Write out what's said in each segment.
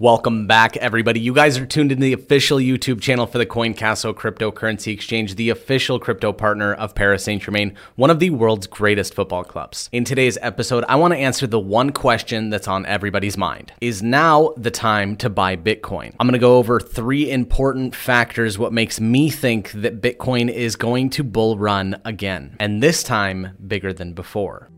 Welcome back, everybody. You guys are tuned into the official YouTube channel for the CoinCastle Cryptocurrency Exchange, the official crypto partner of Paris Saint Germain, one of the world's greatest football clubs. In today's episode, I want to answer the one question that's on everybody's mind Is now the time to buy Bitcoin? I'm going to go over three important factors what makes me think that Bitcoin is going to bull run again, and this time bigger than before.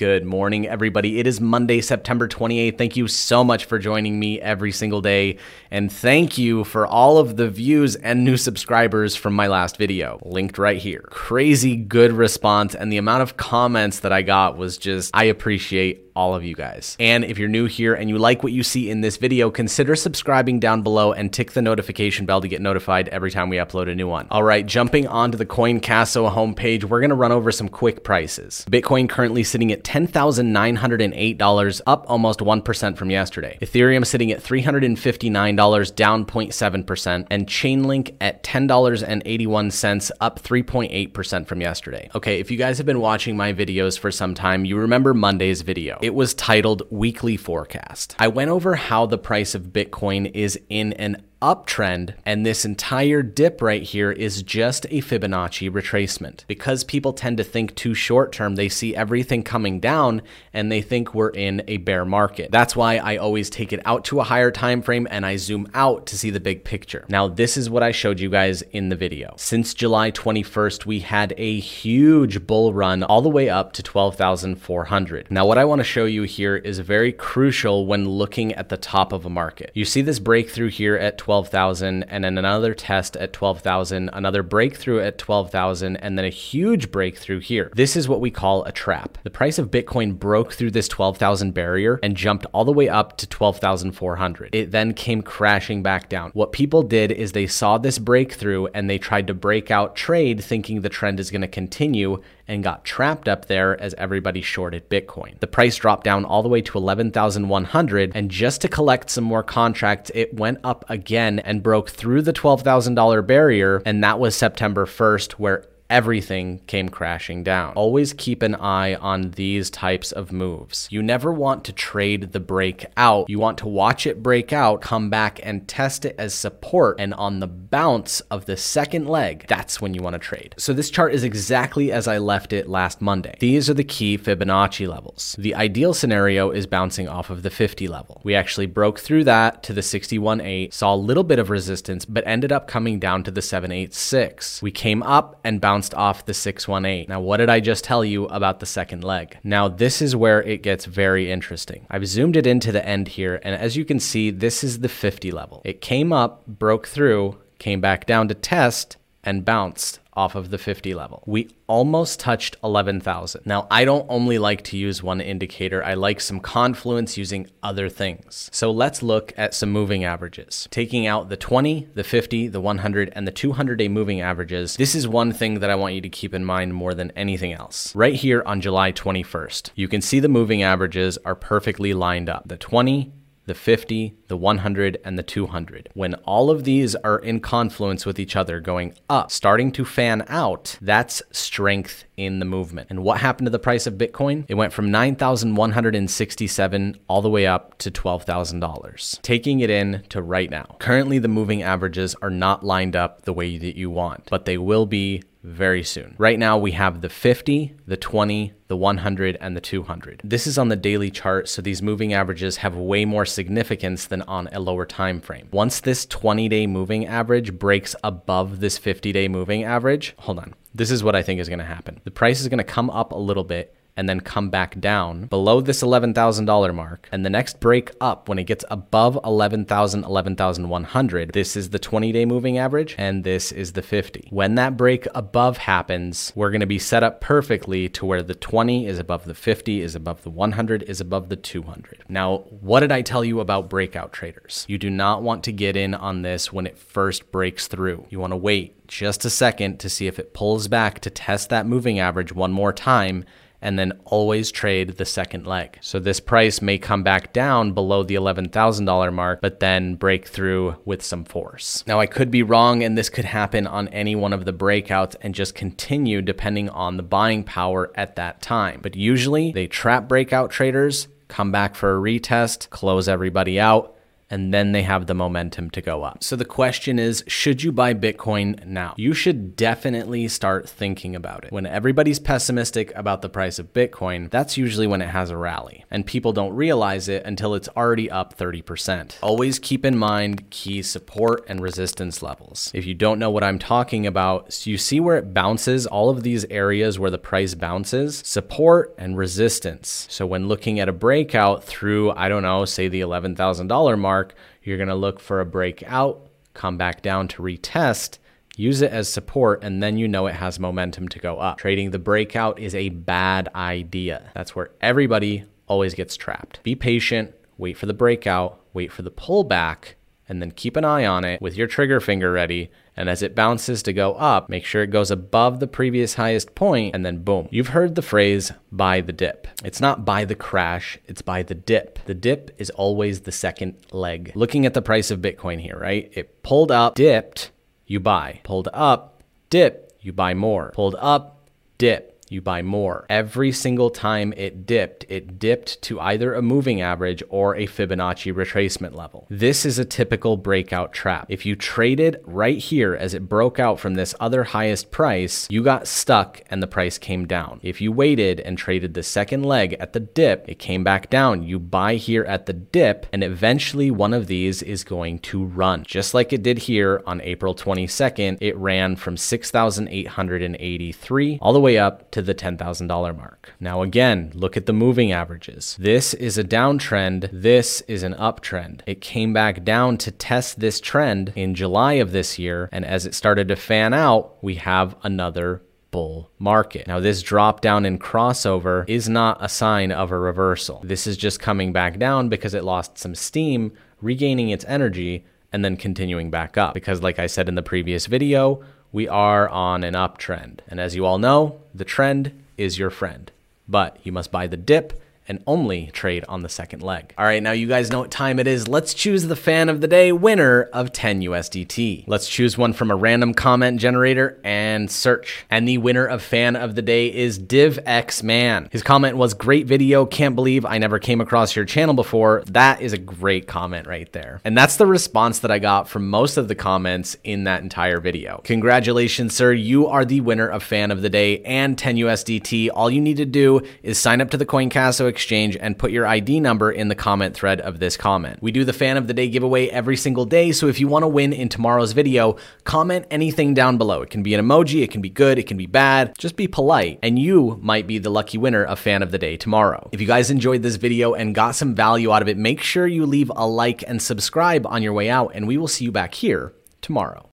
Good morning, everybody. It is Monday, September 28th. Thank you so much for joining me every single day. And thank you for all of the views and new subscribers from my last video, linked right here. Crazy good response, and the amount of comments that I got was just, I appreciate all of you guys. And if you're new here and you like what you see in this video, consider subscribing down below and tick the notification bell to get notified every time we upload a new one. All right, jumping onto the CoinCastle homepage, we're gonna run over some quick prices. Bitcoin currently sitting at $10,908, up almost 1% from yesterday. Ethereum sitting at $359, down 0.7%, and Chainlink at $10.81, up 3.8% from yesterday. Okay, if you guys have been watching my videos for some time, you remember Monday's video. It was titled Weekly Forecast. I went over how the price of Bitcoin is in an uptrend, and this entire dip right here is just a Fibonacci retracement. Because people tend to think too short term, they see everything coming down and they think we're in a bear market. That's why I always take it out to a higher time frame and I zoom out to see the big picture. Now, this is what I showed you guys in the video. Since July 21st, we had a huge bull run all the way up to 12,400. Now, what I want to show you here is very crucial when looking at the top of a market. You see this breakthrough here at 12,000 and then another test at 12,000, another breakthrough at 12,000 and then a huge breakthrough here. This is what we call a trap. The price of Bitcoin broke through this 12,000 barrier and jumped all the way up to 12,400. It then came crashing back down. What people did is they saw this breakthrough and they tried to break out trade thinking the trend is going to continue and got trapped up there as everybody shorted Bitcoin. The price dropped down all the way to 11,100 and just to collect some more contracts, it went up again and broke through the $12,000 barrier and that was September 1st where everything came crashing down. Always keep an eye on these types of moves. You never want to trade the breakout. You want to watch it break out, come back and test it as support. And on the bounce of the second leg, that's when you want to trade. So this chart is exactly as I left it last Monday. These are the key Fibonacci levels. The ideal scenario is bouncing off of the 50 level. We actually broke through that to the 61.8, saw a little bit of resistance, but ended up coming down to the 786. We came up and bounced bounced off the 618. Now, what did I just tell you about the second leg? Now, this is where it gets very interesting. I've zoomed it into the end here, and as you can see, this is the 50 level. It came up, broke through, came back down to test, and bounced off of the 50 level. We almost touched 11,000. Now, I don't only like to use one indicator, I like some confluence using other things. So let's look at some moving averages. Taking out the 20, the 50, the 100, and the 200 day moving averages, this is one thing that I want you to keep in mind more than anything else. Right here on July 21st, you can see the moving averages are perfectly lined up. The 20, the 50, the 100, and the 200. When all of these are in confluence with each other, going up, starting to fan out, that's strength in the movement. And what happened to the price of Bitcoin? It went from 9,167 all the way up to $12,000. Taking it in to right now. Currently, the moving averages are not lined up the way that you want, but they will be very soon. Right now, we have the 50, the 20, the 100, and the 200. This is on the daily chart, so these moving averages have way more significance than on a lower time frame. Once this 20 day moving average breaks above this 50 day moving average, hold on. This is what I think is to happen. The price is to come up a little bit and then come back down below this $11,000 mark. And the next break up when it gets above 11,000, 11,100, this is the 20 day moving average and this is the 50. When that break above happens, we're going to be set up perfectly to where the 20 is above the 50, is above the 100, is above the 200. Now, what did I tell you about breakout traders? You do not want to get in on this when it first breaks through. You want to wait just a second to see if it pulls back to test that moving average one more time and then always trade the second leg. So this price may come back down below the $11,000 mark, but then break through with some force. Now, I could be wrong, and this could happen on any one of the breakouts and just continue depending on the buying power at that time. But usually they trap breakout traders, come back for a retest, close everybody out and then they have the momentum to go up. So the question is should you buy Bitcoin now? You should definitely start thinking about it. When everybody's pessimistic about the price of Bitcoin, that's usually when it has a rally, and people don't realize it until it's already up 30%. Always keep in mind key support and resistance levels. If you don't know what I'm talking about, so you see where it bounces, all of these areas where the price bounces, support and resistance. So when looking at a breakout through, I don't know, say the $11,000 mark, mark, you're going to look for a breakout, come back down to retest, use it as support, and then you know it has momentum to go up. Trading the breakout is a bad idea. That's where everybody always gets trapped. Be patient, wait for the breakout, wait for the pullback, and then keep an eye on it with your trigger finger ready and as it bounces to go up, make sure it goes above the previous highest point, and then boom. You've heard the phrase buy the dip. It's not buy the crash, it's buy the dip. The dip is always the second leg. Looking at the price of Bitcoin here, right? It pulled up, dipped, you buy. Pulled up, dip, you buy more. Pulled up, dip you buy more. Every single time it dipped, it dipped to either a moving average or a Fibonacci retracement level. This is a typical breakout trap. If you traded right here as it broke out from this other highest price, you got stuck and the price came down. If you waited and traded the second leg at the dip, it came back down. You buy here at the dip, and eventually one of these is going to run. Just like it did here on April 22nd, it ran from 6,883 all the way up to to the $10,000 mark. Now, again, look at the moving averages. This is a downtrend, this is an uptrend. It came back down to test this trend in July of this year, and as it started to fan out, we have another bull market. Now, this drop down in crossover is not a sign of a reversal. This is just coming back down because it lost some steam, regaining its energy, and then continuing back up. Because, like I said in the previous video, we are on an uptrend. And as you all know, the trend is your friend. But you must buy the dip and only trade on the second leg. All right, now you guys know what time it is. Let's choose the fan of the day winner of 10 USDT. Let's choose one from a random comment generator and search. And the winner of fan of the day is DivX Man. His comment was great video. Can't believe I never came across your channel before. That is a great comment right there. And that's the response that I got from most of the comments in that entire video. Congratulations, sir. You are the winner of fan of the day and 10 USDT. All you need to do is sign up to the CoinCasso Exchange and put your ID number in the comment thread of this comment. We do the fan of the day giveaway every single day, so if you want to win in tomorrow's video, comment anything down below. It can be an emoji, it can be good, it can be bad. Just be polite, and you might be the lucky winner of fan of the day tomorrow. If you guys enjoyed this video and got some value out of it, make sure you leave a like and subscribe on your way out, and we will see you back here tomorrow.